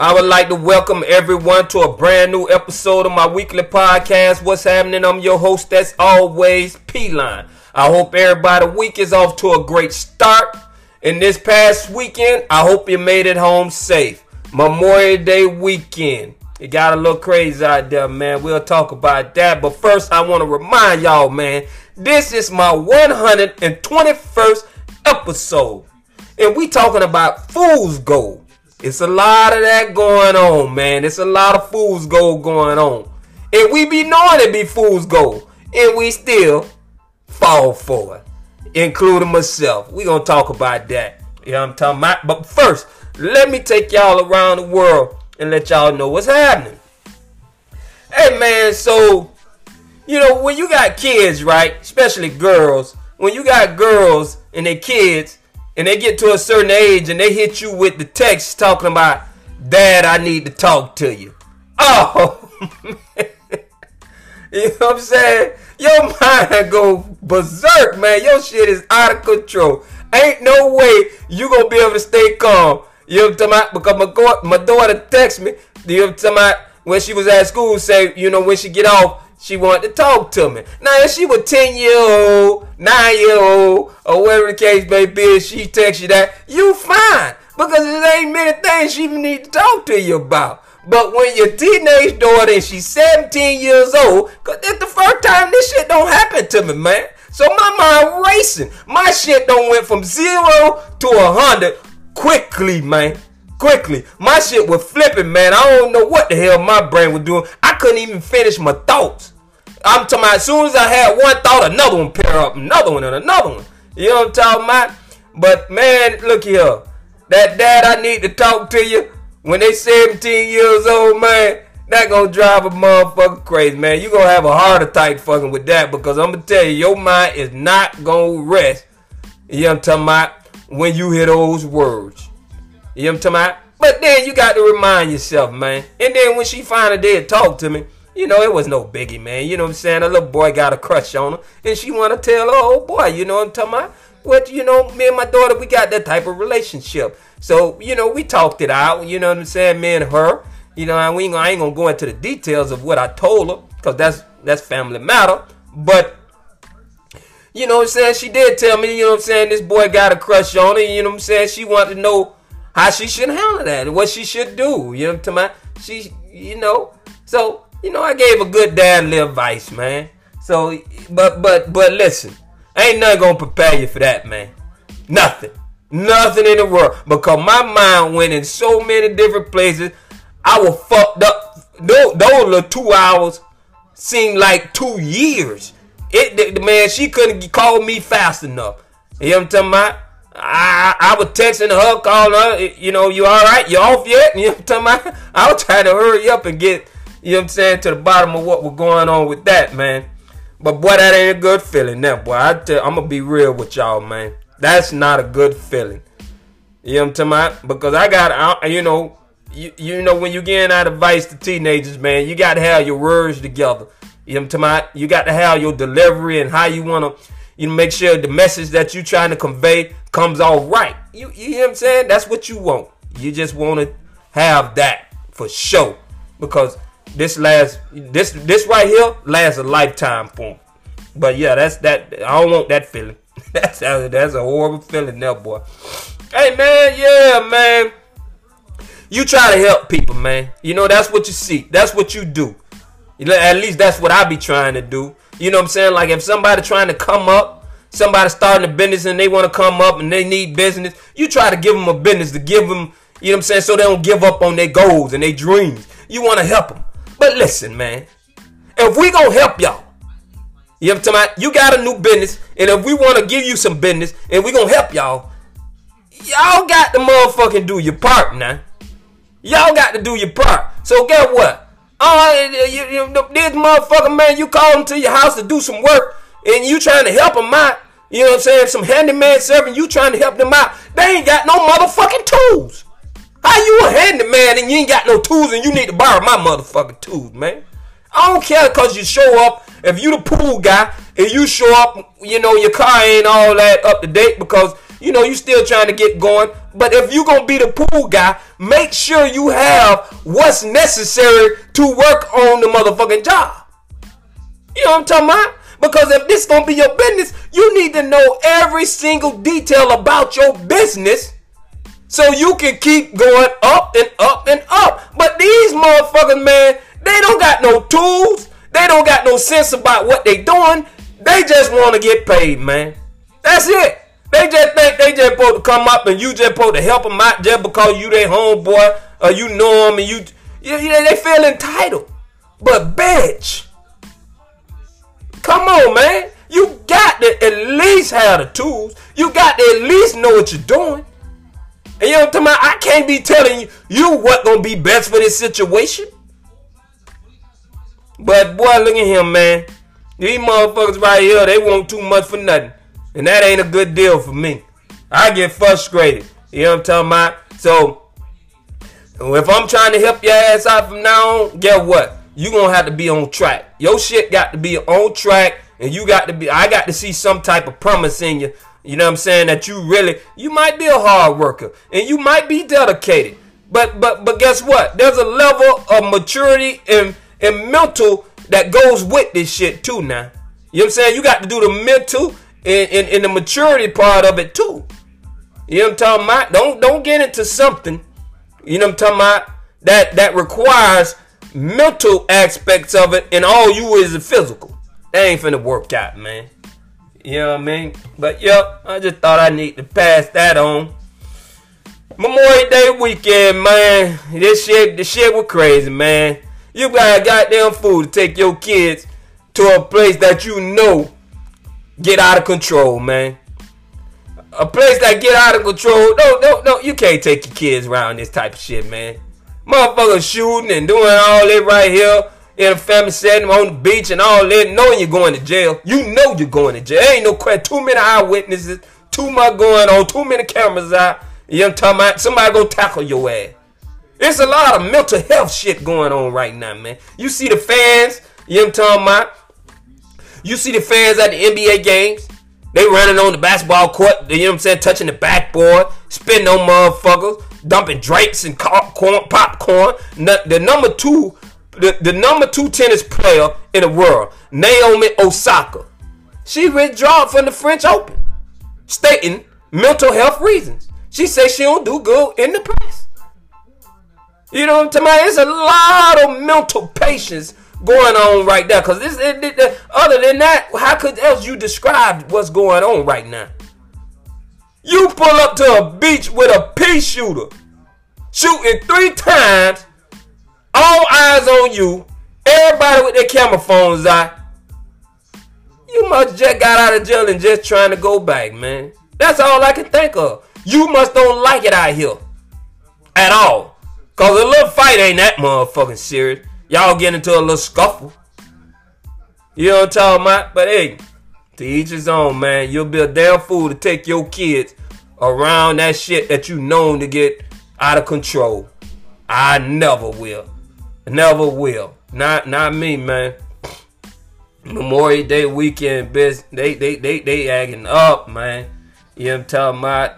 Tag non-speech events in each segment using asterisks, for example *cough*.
I would like to welcome everyone to a brand new episode of my weekly podcast. What's happening? I'm your host, as always, P Line. I hope everybody week is off to a great start. In this past weekend, I hope you made it home safe. Memorial Day weekend. It got a little crazy out there, man. We'll talk about that. But first, I want to remind y'all, man, this is my 121st episode. And we talking about fool's gold. It's a lot of that going on, man. It's a lot of fool's gold going on. And we be knowing it be fool's gold. And we still fall for it. Including myself. We gonna talk about that. You know what I'm talking about? But first, let me take y'all around the world and let y'all know what's happening. Hey man, so you know when you got kids, right? Especially girls. When you got girls and their kids, and they get to a certain age and they hit you with the text talking about, Dad, I need to talk to you. Oh, *laughs* you know what I'm saying? Your mind go berserk, man. Your shit is out of control. Ain't no way you gonna be able to stay calm. You know what I'm talking about? Because my, go- my daughter text me, you know what I'm talking about? When she was at school, say, you know, when she get off, she wanted to talk to me. Now, if she was 10 year old, 9 year old, or whatever the case may be, she text you that, you fine. Because there ain't many things she need to talk to you about. But when your teenage daughter and she's 17 years old, cause that's the first time this shit don't happen to me, man. So my mind racing. My shit don't went from zero to a hundred quickly, man. Quickly. My shit was flipping, man. I don't know what the hell my brain was doing. I couldn't even finish my thoughts. I'm talking about as soon as I had one thought, another one pair up, another one and another one. You know what I'm talking about? But man, look here. That dad I need to talk to you when they 17 years old, man, that gonna drive a motherfucker crazy, man. You gonna have a heart attack fucking with that because I'm gonna tell you, your mind is not gonna rest. You know what I'm talking about? When you hear those words. You know what I'm talking about? But then you got to remind yourself, man. And then when she finally did talk to me, you know, it was no biggie, man. You know what I'm saying? A little boy got a crush on her. And she want to tell her old boy, you know what I'm talking about? What, you know, me and my daughter, we got that type of relationship. So, you know, we talked it out. You know what I'm saying? Me and her. You know, I ain't, I ain't gonna go into the details of what I told her. Because that's, that's family matter. But you know what I'm saying? She did tell me, you know what I'm saying, this boy got a crush on her. You know what I'm saying? She wanted to know how she should handle that what she should do. You know what I'm talking about? She, you know. So, you know, I gave a good dadly advice, man. So, but, but, but listen. Ain't nothing gonna prepare you for that, man. Nothing. Nothing in the world. Because my mind went in so many different places. I was fucked up. Those, those little two hours seemed like two years. It, man, she couldn't call me fast enough. You know what I'm talking about? I, I was texting her, calling her, you know, you all right? You off yet? *laughs* You know what I'm talking about? I was trying to hurry up and get, you know what I'm saying, to the bottom of what was going on with that, man. But boy, that ain't a good feeling, that boy. I tell, I'm gonna be real with y'all, man. That's not a good feeling. You know what I'm talking about? Because I got, you know, you, you know, when you getting out advice to teenagers, man, you got to have your words together. You know what I'm talking about? You got to have your delivery and how you want to, you make sure the message that you're trying to convey comes all right. You, you what I'm saying? That's what you want. You just want to have that for sure. Because this last, this, this right here lasts a lifetime for 'em. But yeah, that's that. I don't want that feeling. *laughs* that's that's a horrible feeling, there, boy. Hey man, yeah, man. You try to help people, man. You know that's what you see. That's what you do. At least that's what I be trying to do. You know what I'm saying? Like if somebody trying to come up, somebody starting a business and they want to come up and they need business, you try to give them a business to give them, you know what I'm saying, so they don't give up on their goals and their dreams. You want to help them. But listen, man, if we gonna help y'all, you know what? You got a new business, and if we want to give you some business and we gonna help y'all, y'all got to motherfucking do your part now. Y'all got to do your part. So get what? Oh, you, you, this motherfucker, man, you call him to your house to do some work, and you trying to help him out. You know what I'm saying? Some handyman serving, you trying to help them out. They ain't got no motherfucking tools. How you a handyman and you ain't got no tools and you need to borrow my motherfucking tools, man? I don't care because you show up. If you the pool guy and you show up, you know, your car ain't all that up to date because, you know, you still trying to get going. But if you going to be the pool guy, make sure you have what's necessary to work on the motherfucking job. You know what I'm talking about? Because if this going to be your business, you need to know every single detail about your business so you can keep going up and up and up. But these motherfuckers, man, they don't got no tools. They don't got no sense about what they doing. They just want to get paid, man. That's it. They just think they just supposed to come up and you just supposed to help them out just because you their homeboy or you know them and you, you, you they feel entitled. But bitch, come on, man. You got to at least have the tools. You got to at least know what you're doing. And you know what I'm talking about? I can't be telling you, you what gonna be best for this situation. But boy, look at him, man. These motherfuckers right here, they want too much for nothing. And that ain't a good deal for me. I get frustrated. You know what I'm talking about? So, if I'm trying to help your ass out from now on, guess what? You gonna have to be on track. Your shit got to be on track, and you got to be. I got to see some type of promise in you. You know what I'm saying? That you really, you might be a hard worker, and you might be dedicated. But but but guess what? There's a level of maturity and and mental that goes with this shit too. Now, you know what I'm saying? You got to do the mental and, and, and the maturity part of it too. You know what I'm talking about? Don't don't get into something, you know what I'm talking about, that that requires mental aspects of it and all you is the physical. That ain't finna work out, man. You know what I mean? But yep, I just thought I need to pass that on. Memorial Day weekend, man. This shit, this shit was crazy, man. You got a goddamn fool to take your kids to a place that you know get out of control, man. A place that get out of control. No, no, no. You can't take your kids around this type of shit, man. Motherfuckers shooting and doing all that right here in a family setting on the beach and all that, knowing you're going to jail. You know you're going to jail. Ain't no question. Too many eyewitnesses. Too much going on. Too many cameras out. You know what I'm talking about? Somebody go tackle your ass. It's a lot of mental health shit going on right now, man. You see the fans. You know what I'm talking about? You see the fans at the NBA games. They running on the basketball court, you know what I'm saying, touching the backboard, spitting on motherfuckers, dumping drinks and popcorn. popcorn. The number two, the, the number two tennis player in the world, Naomi Osaka, she withdrew from the French Open, stating mental health reasons. She says she don't do good in the press. You know what I'm talking about? It's a lot of mental patience going on right now. Cause this, it, it, other than that, how could else you describe what's going on right now? You pull up to a beach with a pea shooter, shooting three times, all eyes on you, everybody with their camera phones out. You must just got out of jail and just trying to go back, man. That's all I can think of. You must don't like it out here at all. Cause a little fight ain't that motherfucking serious. Y'all get into a little scuffle. You know what I'm talking about? But hey, to each his own, man. You'll be a damn fool to take your kids around that shit that you known to get out of control. I never will. Never will. Not not me, man. Memorial Day weekend, bitch. They they they they acting up, man. You know what I'm talking about?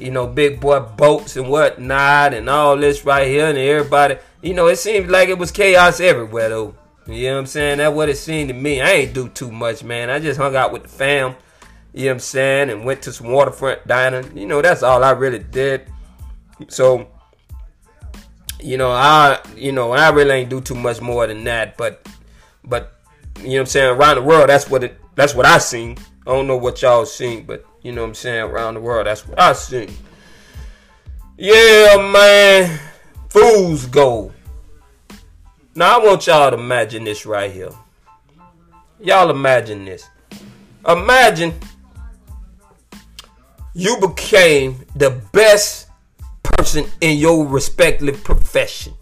You know, big boy boats and whatnot and all this right here and everybody you know, it seemed like it was chaos everywhere though. You know what I'm saying? That's what it seemed to me. I ain't do too much, man. I just hung out with the fam. You know what I'm saying? And went to some waterfront dining. You know, that's all I really did. So, you know, I you know, I really ain't do too much more than that. But but you know what I'm saying, around the world that's what it that's what I seen. I don't know what y'all seen, but you know what I'm saying, around the world, that's what I see. Yeah, man. Fool's gold. Now I want y'all to imagine this right here. Y'all imagine this. Imagine you became the best person in your respective profession.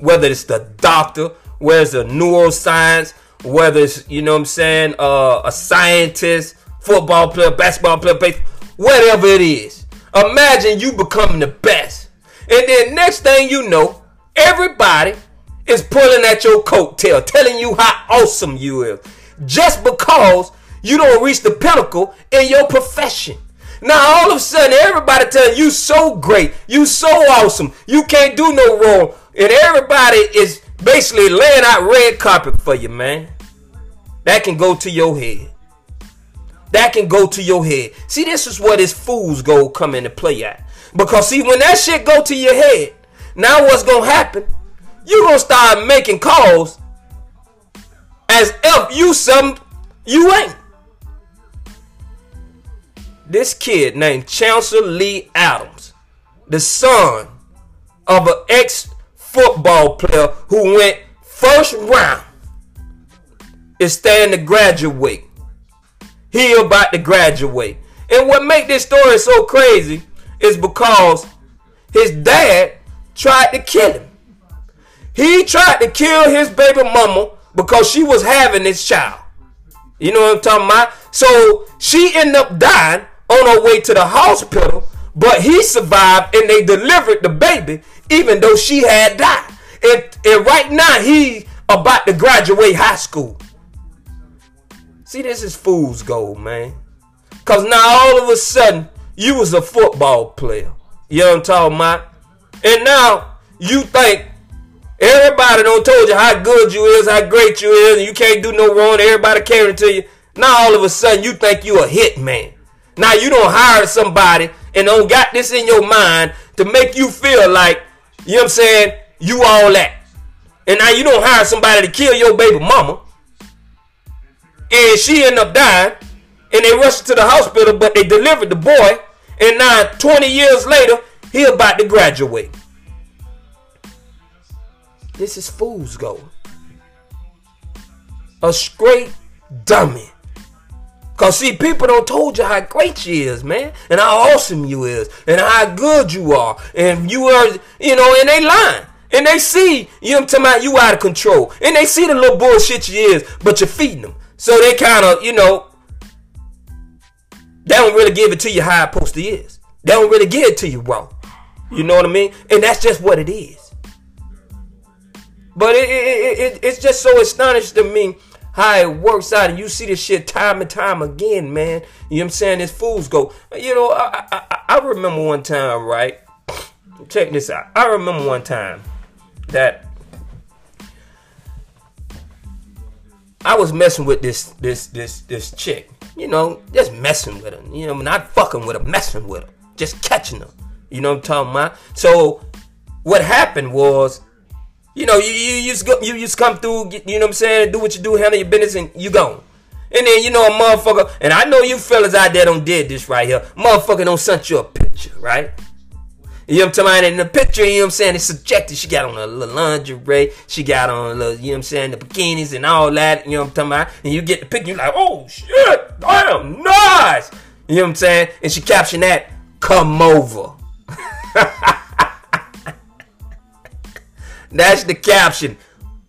Whether it's the doctor, whether it's a neuroscience, whether it's, you know what I'm saying, uh, a scientist, football player, basketball player, baseball, whatever it is. Imagine you becoming the best. And then next thing you know, everybody is pulling at your coattail, telling you how awesome you is. Just because you don't reach the pinnacle in your profession. Now all of a sudden everybody telling you so great, you so awesome, you can't do no wrong. And everybody is basically laying out red carpet for you, man. That can go to your head. That can go to your head. See, this is where this fool's gold come into play at. Because see, when that shit go to your head, now what's gonna happen? You gonna start making calls as if you some you ain't. This kid named Chancellor Lee Adams, the son of an ex football player who went first round, is starting to graduate. He about to graduate. And what make this story so crazy is because his dad tried to kill him. He tried to kill his baby mama because she was having this child. You know what I'm talking about? So she ended up dying on her way to the hospital, but he survived and they delivered the baby even though she had died. And, and right now he about to graduate high school. See, this is fool's gold, man. Cause now all of a sudden you was a football player. You know what I'm talking about? And now you think everybody don't told you how good you is, how great you is, and you can't do no wrong. Everybody caring to you. Now all of a sudden you think you a hit man. Now you don't hire somebody and don't got this in your mind to make you feel like, you know what I'm saying, you all that. And now you don't hire somebody to kill your baby mama. And she end up dying. And they rushed to the hospital, but they delivered the boy. And now 20 years later, he about to graduate. This is fool's gold. A straight dummy. Cause see, people don't told you how great you is, man, and how awesome you is, and how good you are, and you are, you know, and they lying. And they see you know talking about you out of control. And they see the little bullshit you is, but you're feeding them. So they kind of, you know, they don't really give it to you how it supposed to is. They don't really give it to you raw. You know what I mean? And that's just what it is. But it, it, it, it's just so astonishing to me how it works out. And you see this shit time and time again, man. You know what I'm saying? This fools go. You know, I, I, I remember one time, right? Check this out. I remember one time that I was messing with this this this this chick. You know, just messing with her. You know, not fucking with her, messing with her, just catching her. You know what I'm talking about? So what happened was, you know, you you just go, you just come through. You know what I'm saying? Do what you do, handle your business, and you go. And then you know a motherfucker, and I know you fellas out there don't did this right here. Motherfucker don't sent you a picture, right? You know what I'm talking about? In the picture, you know what I'm saying? It's subjective. She got on a little lingerie. She got on little, you know what I'm saying, the bikinis and all that. You know what I'm talking about? And you get the picture, you're like, oh shit, damn, nice. You know what I'm saying? And she captioned that, come over. *laughs* That's the caption,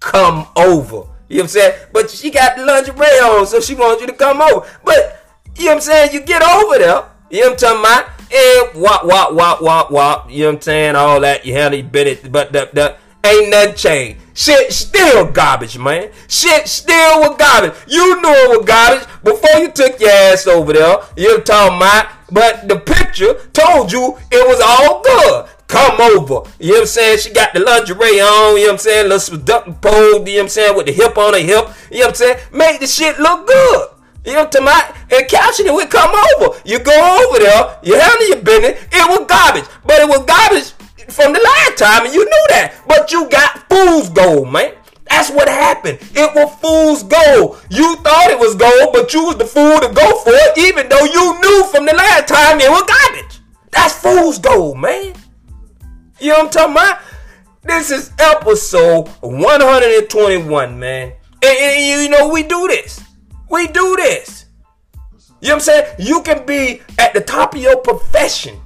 come over. You know what I'm saying? But she got the lingerie on, so she wants you to come over. But, you know what I'm saying? You get over there. You know what I'm talking about? And wop, wop, wop, wop, wop. You know what I'm saying? All that. You had your bit it but the, the, ain't nothing changed. Shit still garbage, man. Shit still was garbage. You knew it was garbage before you took your ass over there. You're talking about? But the picture told you it was all good. Come over. You know what I'm saying? She got the lingerie on, you know what I'm saying? Little seductive pole, you know what I'm saying? With the hip on her hip. You know what I'm saying? Make the shit look good. You know, to my and caption it would come over. You go over there, you handle your business. It was garbage, but it was garbage from the last time, and you knew that. But you got fool's gold, man. That's what happened. It was fool's gold. You thought it was gold, but you was the fool to go for it, even though you knew from the last time it was garbage. That's fool's gold, man. You know what I'm talking about? This is episode 121, man. And, and you know we do this. We do this. You know what I'm saying? You can be at the top of your profession.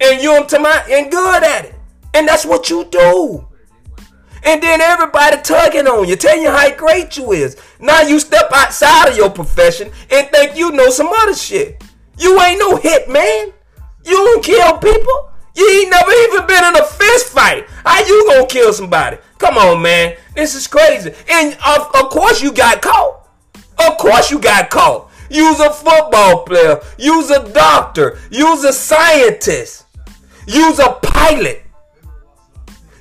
And you know what? And good at it. And that's what you do. And then everybody tugging on you, telling you how great you is. Now you step outside of your profession and think you know some other shit. You ain't no hit man. You don't kill people. You ain't never even been in a fist fight. How you gonna kill somebody? Come on, man. This is crazy. And of, of course you got caught. Of course you got caught. You's a football player. You's a doctor. You's a scientist. You's a pilot.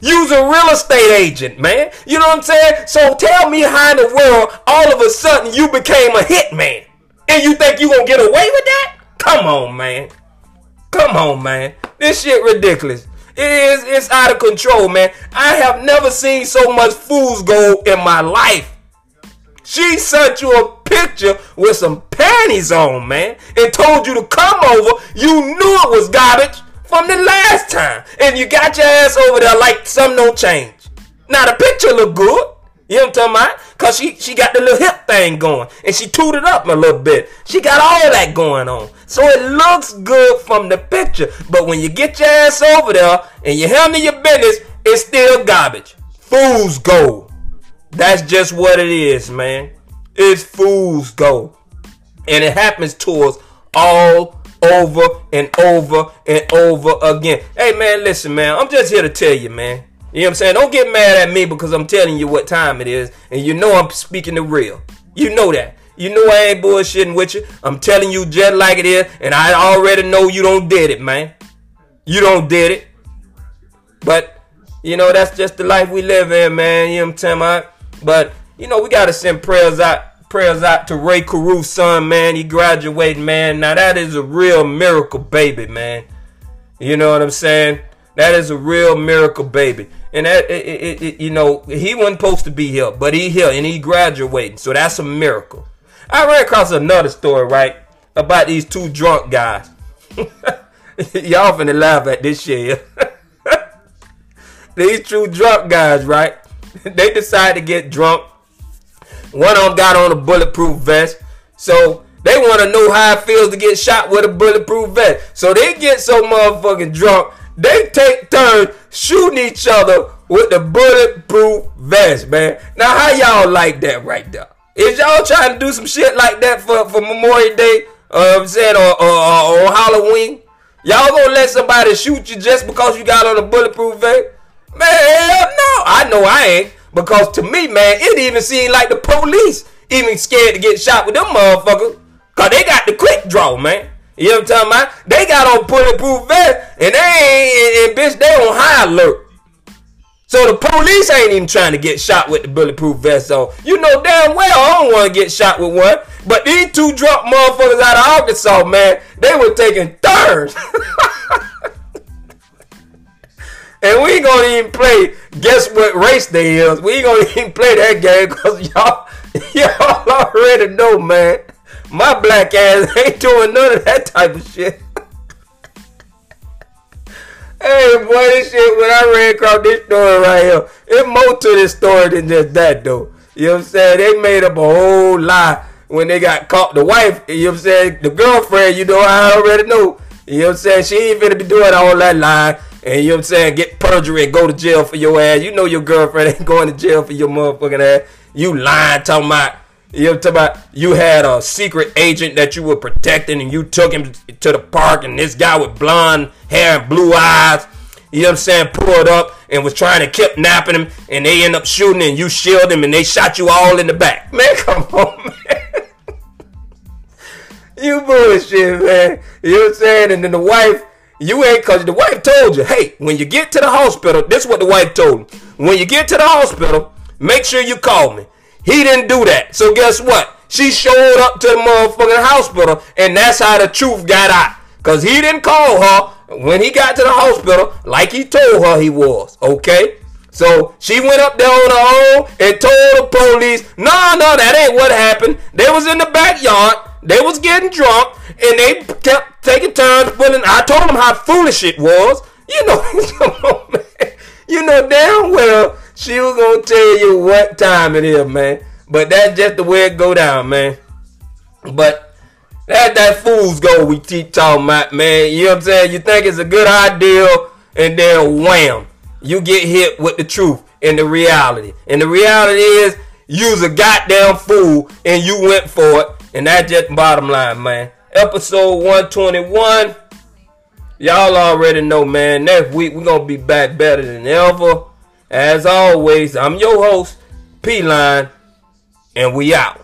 You's a real estate agent, man. You know what I'm saying? So tell me how in the world all of a sudden you became a hitman. And you think you gonna get away with that? Come on, man. Come on, man. This shit ridiculous. It is it's out of control, man. I have never seen so much fool's gold in my life. She sent you a picture with some panties on, man, and told you to come over. You knew it was garbage from the last time. And you got your ass over there like some no change. Now the picture look good. You know what I'm talking about? Cause she she got the little hip thing going. And she tooted up a little bit. She got all that going on. So it looks good from the picture. But when you get your ass over there and you handle your business, it's still garbage. Fools gold. That's just what it is, man. It's fool's gold. And it happens to us all over and over and over again. Hey man, listen, man. I'm just here to tell you, man. You know what I'm saying? Don't get mad at me because I'm telling you what time it is, and you know I'm speaking the real. You know that. You know I ain't bullshitting with you. I'm telling you just like it is, and I already know you don't did it, man. You don't did it. But you know that's just the life we live in, man. You know what I'm about? But you know we gotta send prayers out prayers out to Rae Carruth's son, man. He graduated, man. Now that is a real miracle baby, man. You know what I'm saying? That is a real miracle baby. And that, it, it, it, you know, he wasn't supposed to be here, but he here and he graduating. So that's a miracle. I ran across another story, right, about these two drunk guys. *laughs* Y'all finna laugh at this shit. *laughs* these two drunk guys, right? *laughs* they decide to get drunk one of them got on a bulletproof vest. So they want to know how it feels to get shot with a bulletproof vest. So they get so motherfucking drunk, they take turns shooting each other with the bulletproof vest, man. Now, how y'all like that right there? Is y'all trying to do some shit like that for, for Memorial Day, uh, I'm saying, or, or, or, or Halloween? Y'all gonna let somebody shoot you just because you got on a bulletproof vest? Man, no. I know I ain't. Because to me, man, it even seemed like the police even scared to get shot with them motherfuckers. Cause they got the quick draw, man. You know what I'm talking about? They got on bulletproof vest and they ain't, and, and bitch, they on high alert. So the police ain't even trying to get shot with the bulletproof vest on. You know damn well I don't want to get shot with one. But these two drunk motherfuckers out of Arkansas, man, they were taking turns. *laughs* And we ain't gonna even play guess what race they is. We ain't gonna *laughs* even play that game because y'all *laughs* y'all already know, man. My black ass *laughs* ain't doing none of that type of shit. hey boy, this shit when I ran across this story right here, it more to this story than just that though. You know what I'm saying? They made up a whole lie when they got caught. The wife, you know what I'm saying? The girlfriend, you know, I already know. You know what I'm saying? She ain't finna be doing all that lie and you know what I'm saying, get perjury and go to jail for your ass. You know your girlfriend *laughs* ain't going to jail for your motherfucking ass. You lying, talking about, you know, talking about you had a secret agent that you were protecting and you took him to the park and this guy with blonde hair and blue eyes, you know what I'm saying, pulled up and was trying to kidnapping him and they end up shooting and you shielded him and they shot you all in the back. *laughs* Man, come on, man. *laughs* you bullshit, man. You know what I'm saying? And then the wife, you ain't cause the wife told you, hey, when you get to the hospital, this is what the wife told him. When you get to the hospital, make sure you call me. He didn't do that. So guess what? she showed up to the motherfucking hospital, and that's how the truth got out. Cause he didn't call her when he got to the hospital like he told her he was. Okay. So she went up there on her own and told the police, no, no, that ain't what happened. They was in the backyard. They was getting drunk and they kept taking turns putting. I told them how foolish it was. You know, *laughs* you know damn well she was gonna tell you what time it is, man. But that's just the way it go down, man. But that that fool's go we keep talking about, man. You know what I'm saying? You think it's a good idea, and then wham, you get hit with the truth and the reality. And the reality is you's a goddamn fool and you went for it. And that's just bottom line, man. Episode 121. Y'all already know, man. Next week we're gonna be back better than ever. As always, I'm your host, P Line, and we out.